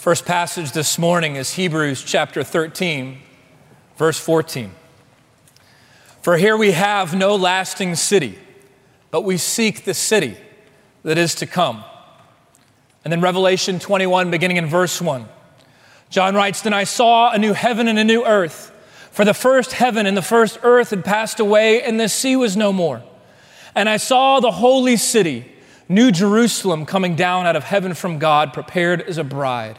First passage this morning is Hebrews chapter 13, verse 14. For here we have no lasting city, but we seek the city that is to come. And then Revelation 21, beginning in verse 1. John writes, Then I saw a new heaven and a new earth, for the first heaven and the first earth had passed away, and the sea was no more. And I saw the holy city, New Jerusalem, coming down out of heaven from God, prepared as a bride,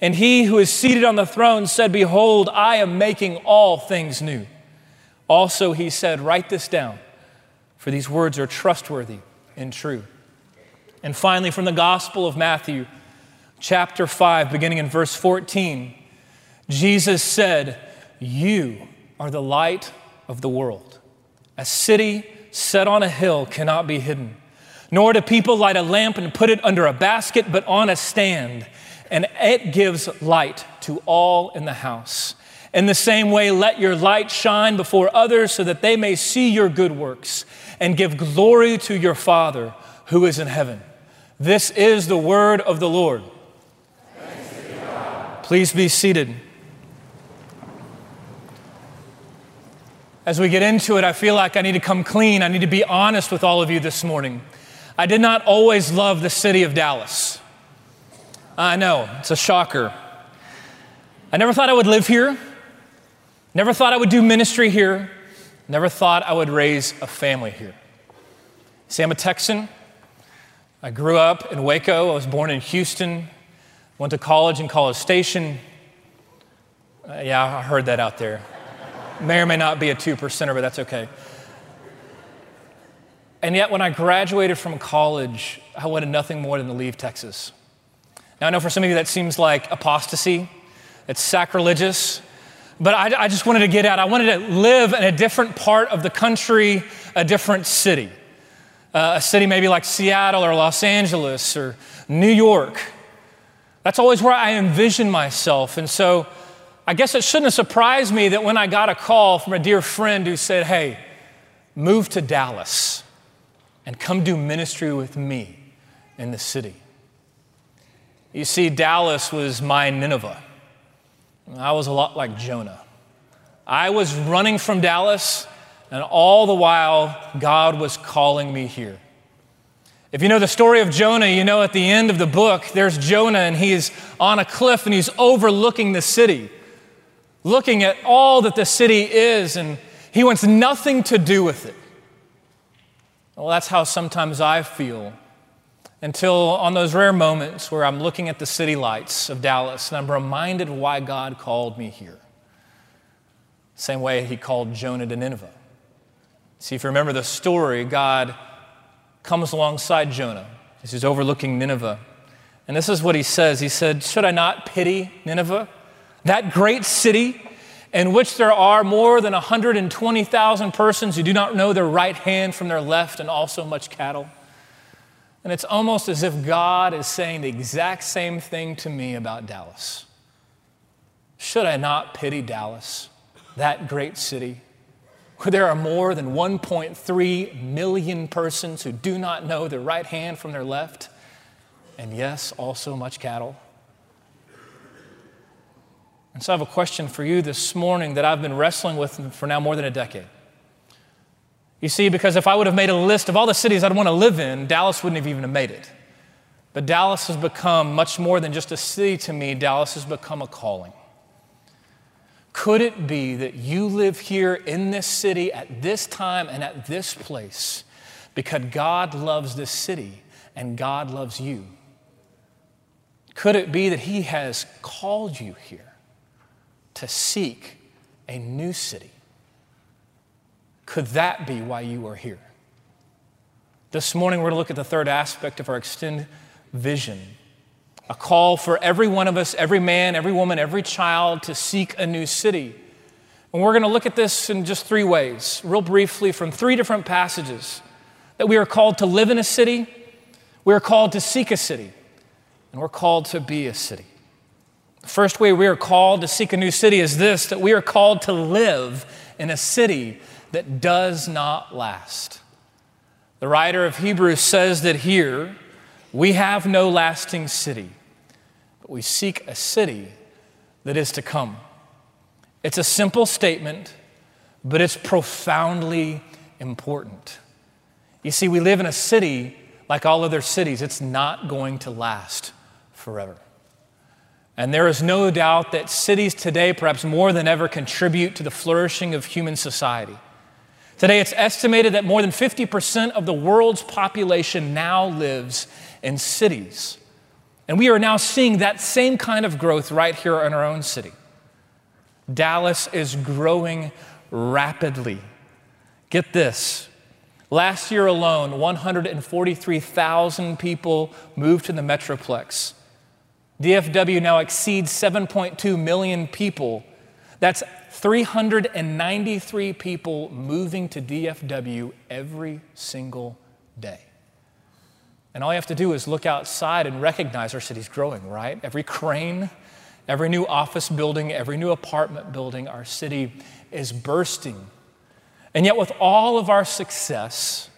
And he who is seated on the throne said, Behold, I am making all things new. Also, he said, Write this down, for these words are trustworthy and true. And finally, from the Gospel of Matthew, chapter 5, beginning in verse 14, Jesus said, You are the light of the world. A city set on a hill cannot be hidden. Nor do people light a lamp and put it under a basket, but on a stand, and it gives light to all in the house. In the same way, let your light shine before others so that they may see your good works and give glory to your Father who is in heaven. This is the word of the Lord. Please be seated. As we get into it, I feel like I need to come clean. I need to be honest with all of you this morning. I did not always love the city of Dallas. I know, it's a shocker. I never thought I would live here, never thought I would do ministry here, never thought I would raise a family here. See, I'm a Texan. I grew up in Waco. I was born in Houston, went to college in College Station. Uh, yeah, I heard that out there. may or may not be a two percenter, but that's okay. And yet, when I graduated from college, I wanted nothing more than to leave Texas. Now, I know for some of you that seems like apostasy, it's sacrilegious, but I, I, just wanted to get out. I wanted to live in a different part of the country, a different city. Uh, a city maybe like Seattle or Los Angeles or New York. That's always where I envision myself. And so I guess it shouldn't have surprised me that when I got a call from a dear friend who said, Hey, move to Dallas and come do ministry with me in the city. You see, Dallas was my Nineveh. I was a lot like Jonah. I was running from Dallas, and all the while, God was calling me here. If you know the story of Jonah, you know at the end of the book, there's Jonah, and he's on a cliff and he's overlooking the city, looking at all that the city is, and he wants nothing to do with it. Well, that's how sometimes I feel until on those rare moments where I'm looking at the city lights of Dallas and I'm reminded why God called me here. Same way he called Jonah to Nineveh. See, if you remember the story, God comes alongside Jonah as he's overlooking Nineveh. And this is what he says He said, Should I not pity Nineveh, that great city in which there are more than 120,000 persons who do not know their right hand from their left, and also much cattle. And it's almost as if God is saying the exact same thing to me about Dallas. Should I not pity Dallas, that great city, where there are more than 1.3 million persons who do not know their right hand from their left, and yes, also much cattle? And so I have a question for you this morning that I've been wrestling with for now more than a decade. You see, because if I would have made a list of all the cities I'd want to live in, Dallas wouldn't have even have made it. But Dallas has become much more than just a city to me, Dallas has become a calling. Could it be that you live here in this city at this time and at this place because God loves this city and God loves you? Could it be that He has called you here? to seek a new city. Could that be why you are here? This morning, we're going to look at the third aspect of our extend vision. a call for every one of us, every man, every woman, every child to seek a new city. And we're going to look at this in just three ways, real briefly, from three different passages that we are called to live in a city, we are called to seek a city, and we're called to be a city. The first way we are called to seek a new city is this that we are called to live in a city that does not last. The writer of Hebrews says that here we have no lasting city but we seek a city that is to come. It's a simple statement, but it's profoundly important. You see, we live in a city like all other cities, it's not going to last forever. And there is no doubt that cities today, perhaps more than ever, contribute to the flourishing of human society. Today, it's estimated that more than 50% of the world's population now lives in cities. And we are now seeing that same kind of growth right here in our own city. Dallas is growing rapidly. Get this. Last year alone, 143,000 people moved to the Metroplex. DFW now exceeds 7.2 million people. That's 393 people moving to DFW every single day. And all you have to do is look outside and recognize our city's growing, right? Every crane, every new office building, every new apartment building, our city is bursting. And yet, with all of our success,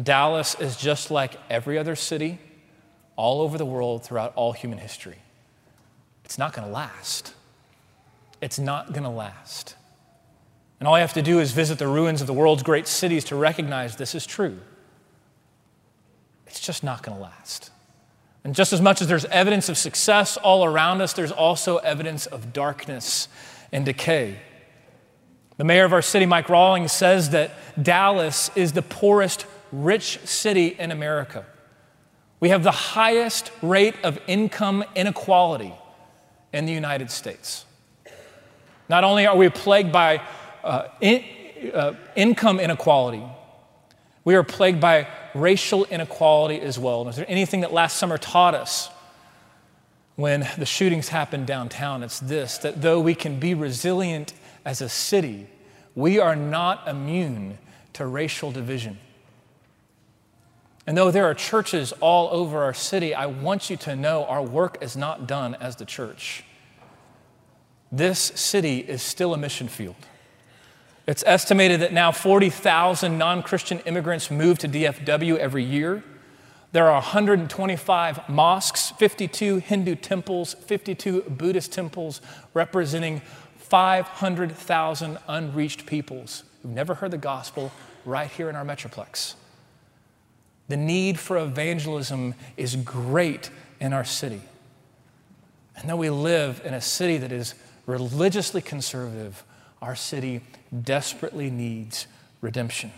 Dallas is just like every other city all over the world throughout all human history. It's not going to last. It's not going to last. And all you have to do is visit the ruins of the world's great cities to recognize this is true it's just not going to last. And just as much as there's evidence of success all around us, there's also evidence of darkness and decay. The mayor of our city, Mike Rawlings, says that Dallas is the poorest rich city in America. We have the highest rate of income inequality in the United States. Not only are we plagued by uh, in, uh, income inequality, we are plagued by racial inequality as well. And is there anything that last summer taught us when the shootings happened downtown? It's this that though we can be resilient as a city, we are not immune to racial division. And though there are churches all over our city, I want you to know our work is not done as the church. This city is still a mission field. It's estimated that now 40,000 non Christian immigrants move to DFW every year. There are 125 mosques, 52 Hindu temples, 52 Buddhist temples, representing 500,000 unreached peoples who've never heard the gospel right here in our Metroplex. The need for evangelism is great in our city. And though we live in a city that is religiously conservative, our city desperately needs redemption.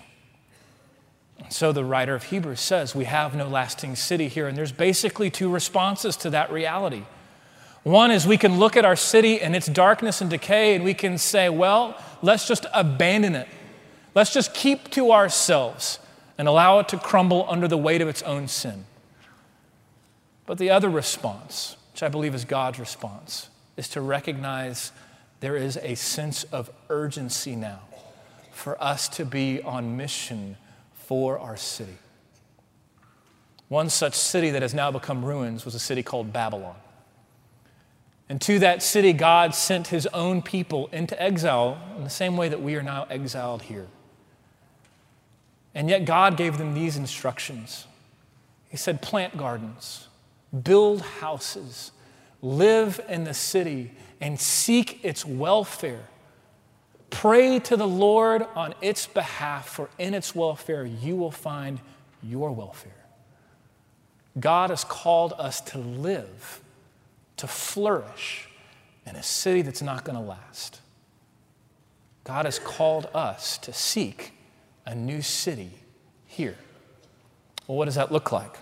So the writer of Hebrews says, We have no lasting city here. And there's basically two responses to that reality. One is we can look at our city and its darkness and decay, and we can say, Well, let's just abandon it. Let's just keep to ourselves and allow it to crumble under the weight of its own sin. But the other response, which I believe is God's response, is to recognize there is a sense of urgency now for us to be on mission for our city. One such city that has now become ruins was a city called Babylon. And to that city, God sent his own people into exile in the same way that we are now exiled here. And yet, God gave them these instructions He said, plant gardens, build houses, live in the city, and seek its welfare. Pray to the Lord on its behalf, for in its welfare you will find your welfare. God has called us to live, to flourish in a city that's not going to last. God has called us to seek a new city here. Well, what does that look like?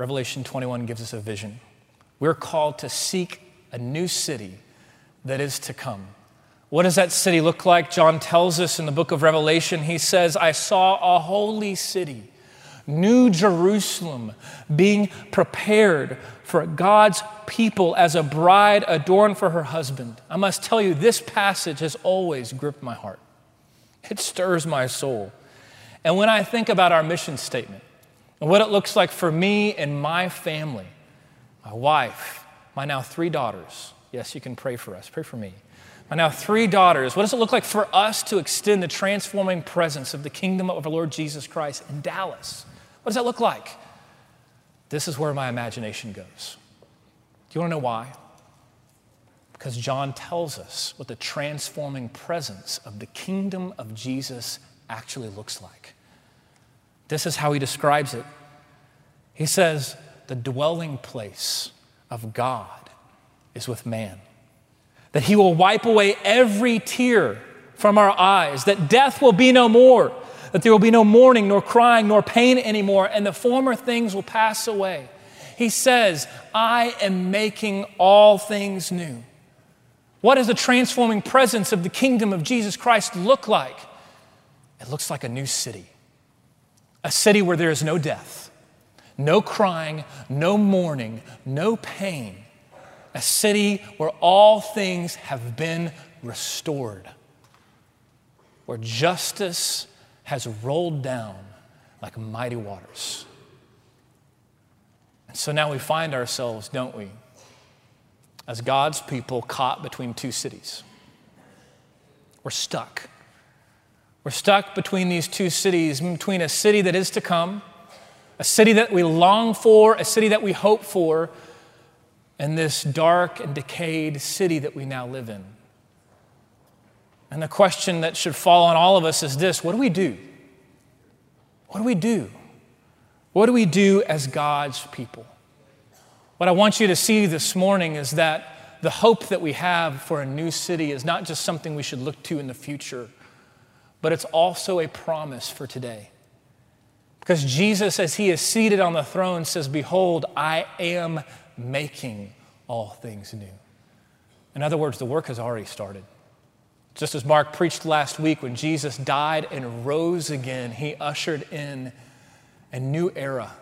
Revelation 21 gives us a vision. We're called to seek a new city that is to come. What does that city look like? John tells us in the book of Revelation, he says, I saw a holy city, New Jerusalem being prepared for God's people as a bride adorned for her husband. I must tell you, this passage has always gripped my heart. It stirs my soul. And when I think about our mission statement and what it looks like for me and my family, my wife, my now three daughters, yes, you can pray for us, pray for me. My now three daughters, what does it look like for us to extend the transforming presence of the kingdom of our Lord Jesus Christ in Dallas? What does that look like? This is where my imagination goes. Do you want to know why? Because John tells us what the transforming presence of the kingdom of Jesus actually looks like. This is how he describes it. He says, The dwelling place of God is with man, that he will wipe away every tear from our eyes, that death will be no more that there will be no mourning, nor crying, nor pain anymore, and the former things will pass away. He says, I am making all things new. What does the transforming presence of the kingdom of Jesus Christ look like? It looks like a new city, a city where there is no death, no crying, no mourning, no pain, a city where all things have been restored, where justice has rolled down like mighty waters. And so now we find ourselves, don't we, as God's people caught between two cities. We're stuck. We're stuck between these two cities, between a city that is to come, a city that we long for, a city that we hope for, and this dark and decayed city that we now live in. And the question that should fall on all of us is this what do we do? What do we do? What do we do as God's people? What I want you to see this morning is that the hope that we have for a new city is not just something we should look to in the future, but it's also a promise for today. Because Jesus, as he is seated on the throne, says, Behold, I am making all things new. In other words, the work has already started. Just as Mark preached last week, when Jesus died and rose again, he ushered in a new era,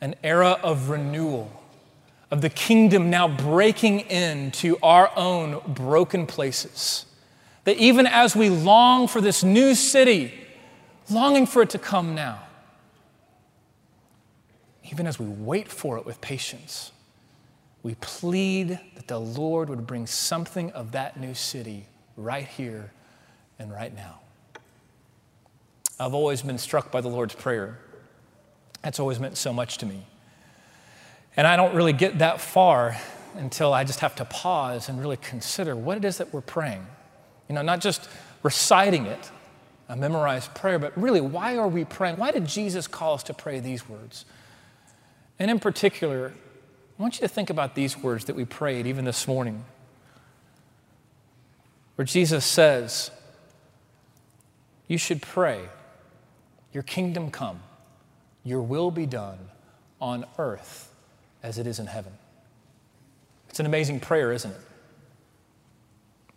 an era of renewal, of the kingdom now breaking into our own broken places. That even as we long for this new city, longing for it to come now, even as we wait for it with patience, we plead that the Lord would bring something of that new city right here and right now. I've always been struck by the Lord's Prayer. That's always meant so much to me. And I don't really get that far until I just have to pause and really consider what it is that we're praying. You know, not just reciting it, a memorized prayer, but really, why are we praying? Why did Jesus call us to pray these words? And in particular, I want you to think about these words that we prayed even this morning where Jesus says, You should pray, Your kingdom come, Your will be done on earth as it is in heaven. It's an amazing prayer, isn't it?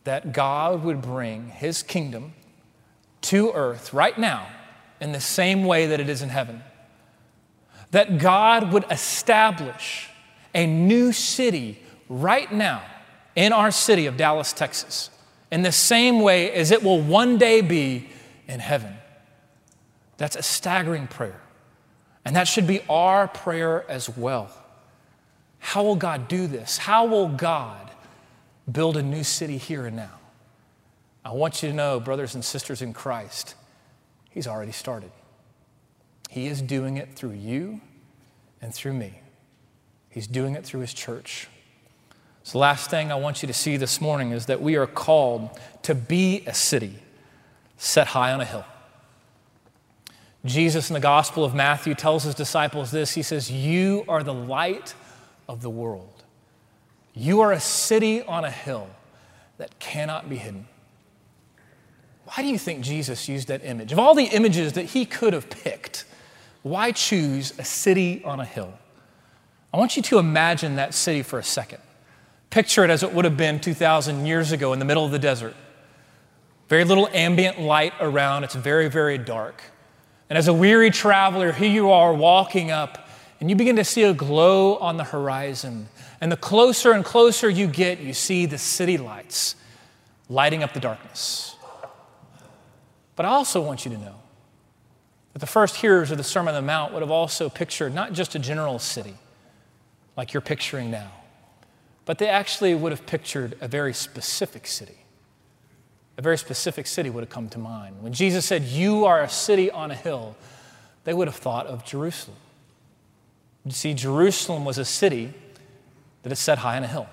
That God would bring His kingdom to earth right now in the same way that it is in heaven. That God would establish a new city right now in our city of Dallas, Texas in the same way as it will one day be in heaven. That's a staggering prayer. And that should be our prayer as well. How will God do this? How will God build a new city here and now? I want you to know, brothers and sisters in Christ, He's already started. He is doing it through you and through me. He's doing it through His church. So, last thing I want you to see this morning is that we are called to be a city set high on a hill. Jesus in the Gospel of Matthew tells his disciples this He says, You are the light of the world. You are a city on a hill that cannot be hidden. Why do you think Jesus used that image? Of all the images that he could have picked, why choose a city on a hill? I want you to imagine that city for a second. Picture it as it would have been 2,000 years ago in the middle of the desert. Very little ambient light around, it's very, very dark. And as a weary traveler, here you are walking up, and you begin to see a glow on the horizon. And the closer and closer you get, you see the city lights lighting up the darkness. But I also want you to know that the first hearers of the Sermon on the Mount would have also pictured not just a general city like you're picturing now, but they actually would have pictured a very specific city. A very specific city would have come to mind. When Jesus said, You are a city on a hill, they would have thought of Jerusalem. You see, Jerusalem was a city that is set high on a hill.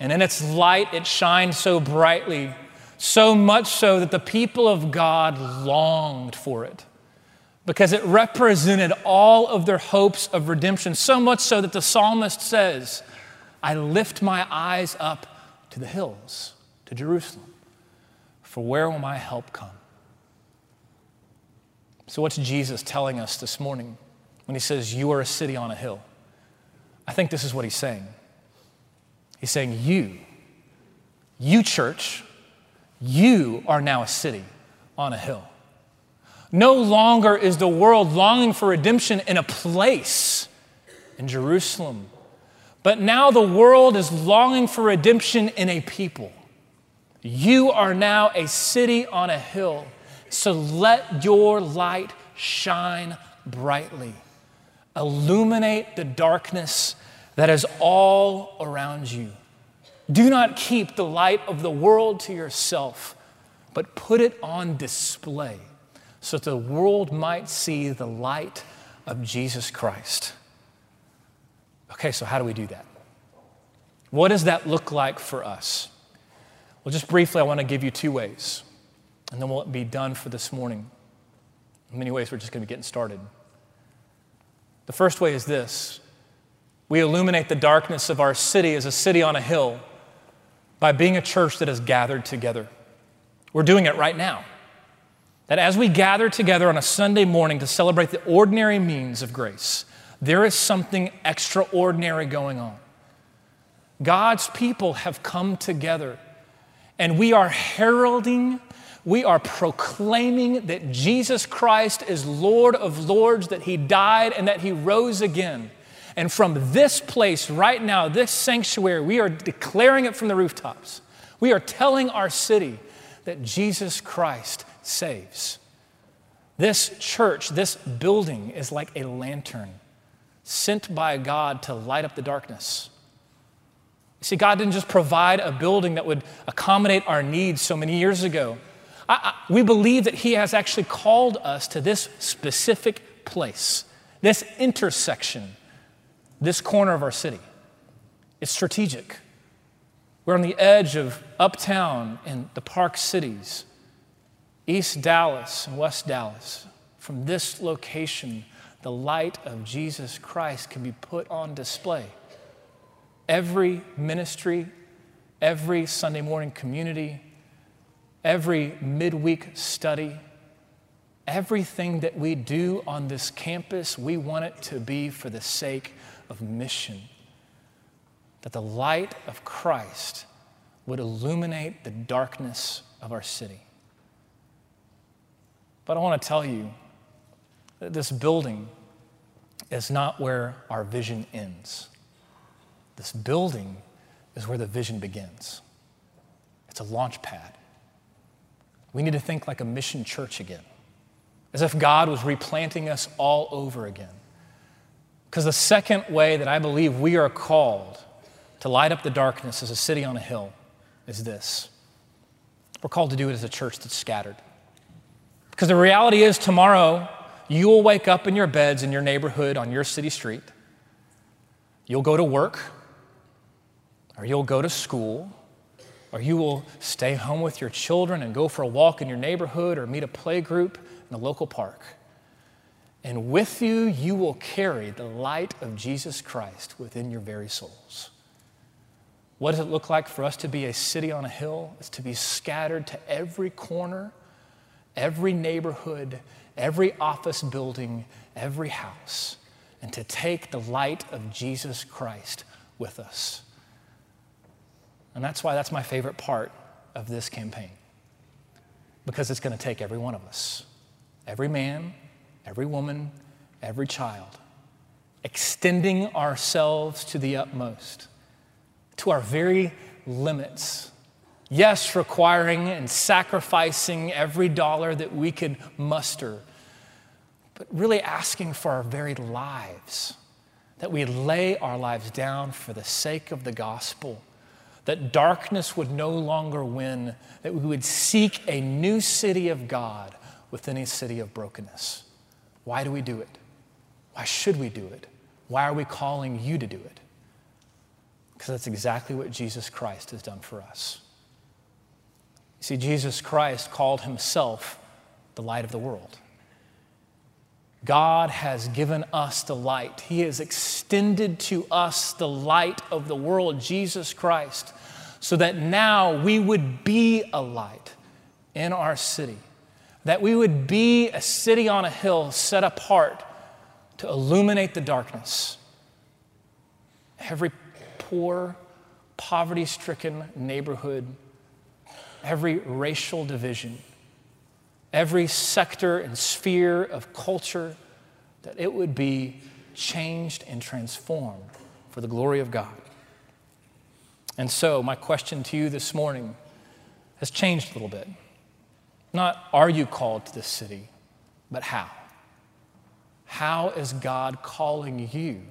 And in its light, it shines so brightly, so much so that the people of God longed for it because it represented all of their hopes of redemption, so much so that the psalmist says, I lift my eyes up to the hills, to Jerusalem, for where will my help come? So, what's Jesus telling us this morning when he says, You are a city on a hill? I think this is what he's saying. He's saying, You, you church, you are now a city on a hill. No longer is the world longing for redemption in a place in Jerusalem, but now the world is longing for redemption in a people. You are now a city on a hill, so let your light shine brightly. Illuminate the darkness that is all around you. Do not keep the light of the world to yourself, but put it on display so that the world might see the light of Jesus Christ. Okay, so how do we do that? What does that look like for us? Well, just briefly, I want to give you two ways, and then we'll be done for this morning. In many ways, we're just going to be getting started. The first way is this we illuminate the darkness of our city as a city on a hill by being a church that is gathered together. We're doing it right now. That as we gather together on a Sunday morning to celebrate the ordinary means of grace, there is something extraordinary going on. God's people have come together, and we are heralding, we are proclaiming that Jesus Christ is Lord of Lords, that He died and that He rose again. And from this place right now, this sanctuary, we are declaring it from the rooftops. We are telling our city that Jesus Christ saves. This church, this building is like a lantern sent by God to light up the darkness. See, God didn't just provide a building that would accommodate our needs so many years ago. I, I, we believe that He has actually called us to this specific place, this intersection, this corner of our city. It's strategic. We're on the edge of uptown and the park cities. East Dallas and West Dallas, from this location, the light of Jesus Christ can be put on display. Every ministry, every Sunday morning community, every midweek study, everything that we do on this campus, we want it to be for the sake of mission. That the light of Christ would illuminate the darkness of our city. But I want to tell you that this building is not where our vision ends. This building is where the vision begins. It's a launch pad. We need to think like a mission church again, as if God was replanting us all over again. Because the second way that I believe we are called to light up the darkness as a city on a hill is this we're called to do it as a church that's scattered. Because the reality is, tomorrow, you will wake up in your beds in your neighborhood on your city street. You'll go to work, or you'll go to school, or you will stay home with your children and go for a walk in your neighborhood or meet a play group in a local park. And with you, you will carry the light of Jesus Christ within your very souls. What does it look like for us to be a city on a hill? It's to be scattered to every corner every neighborhood, every office building, every house, and to take the light of Jesus Christ with us. And that's why that's my favorite part of this campaign, because it's going to take every one of us. every man, every woman, every child, extending ourselves to the utmost, to our very limits. Yes, requiring and sacrificing every dollar that we could muster, but really asking for our very lives, that we lay our lives down for the sake of the gospel, that darkness would no longer win, that we would seek a new city of God within a city of brokenness. Why do we do it? Why should we do it? Why are we calling you to do it? Because that's exactly what Jesus Christ has done for us. You see, Jesus Christ called himself the light of the world. God has given us the light. He has extended to us the light of the world, Jesus Christ, so that now we would be a light in our city, that we would be a city on a hill set apart to illuminate the darkness. Every poor, poverty stricken neighborhood, every racial division, every sector and sphere of culture, that it would be changed and transformed for the glory of God. And so, my question to you this morning has changed a little bit. Not are you called to this city, but how? How is God calling you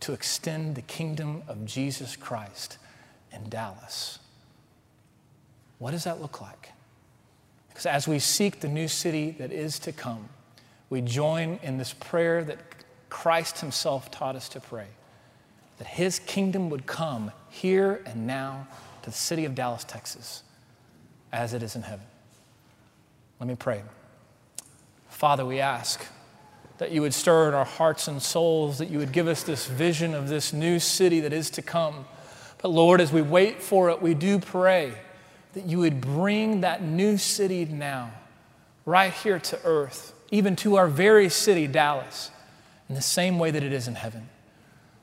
to extend the kingdom of Jesus Christ in Dallas? What does that look like? Because as we seek the new city that is to come, we join in this prayer that Christ Himself taught us to pray that His kingdom would come here and now to the city of Dallas, Texas, as it is in heaven. Let me pray. Father, we ask that you would stir in our hearts and souls, that you would give us this vision of this new city that is to come. But Lord, as we wait for it, we do pray that you would bring that new city now, right here to earth, even to our very city, Dallas, in the same way that it is in heaven.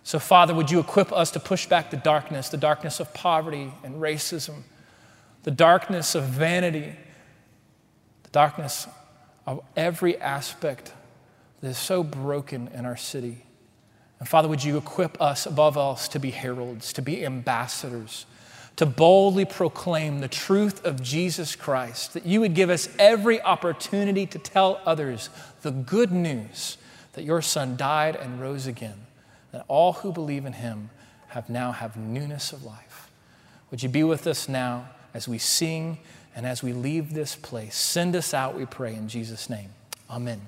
So, Father, would you equip us to push back the darkness, the darkness of poverty and racism, the darkness of vanity, the darkness of every aspect that is so broken in our city. And Father, would you equip us above all to be heralds, to be ambassadors, to boldly proclaim the truth of Jesus Christ, that you would give us every opportunity to tell others the good news that your Son died and rose again, that all who believe in him have now have newness of life. Would you be with us now as we sing and as we leave this place? Send us out, we pray, in Jesus' name. Amen.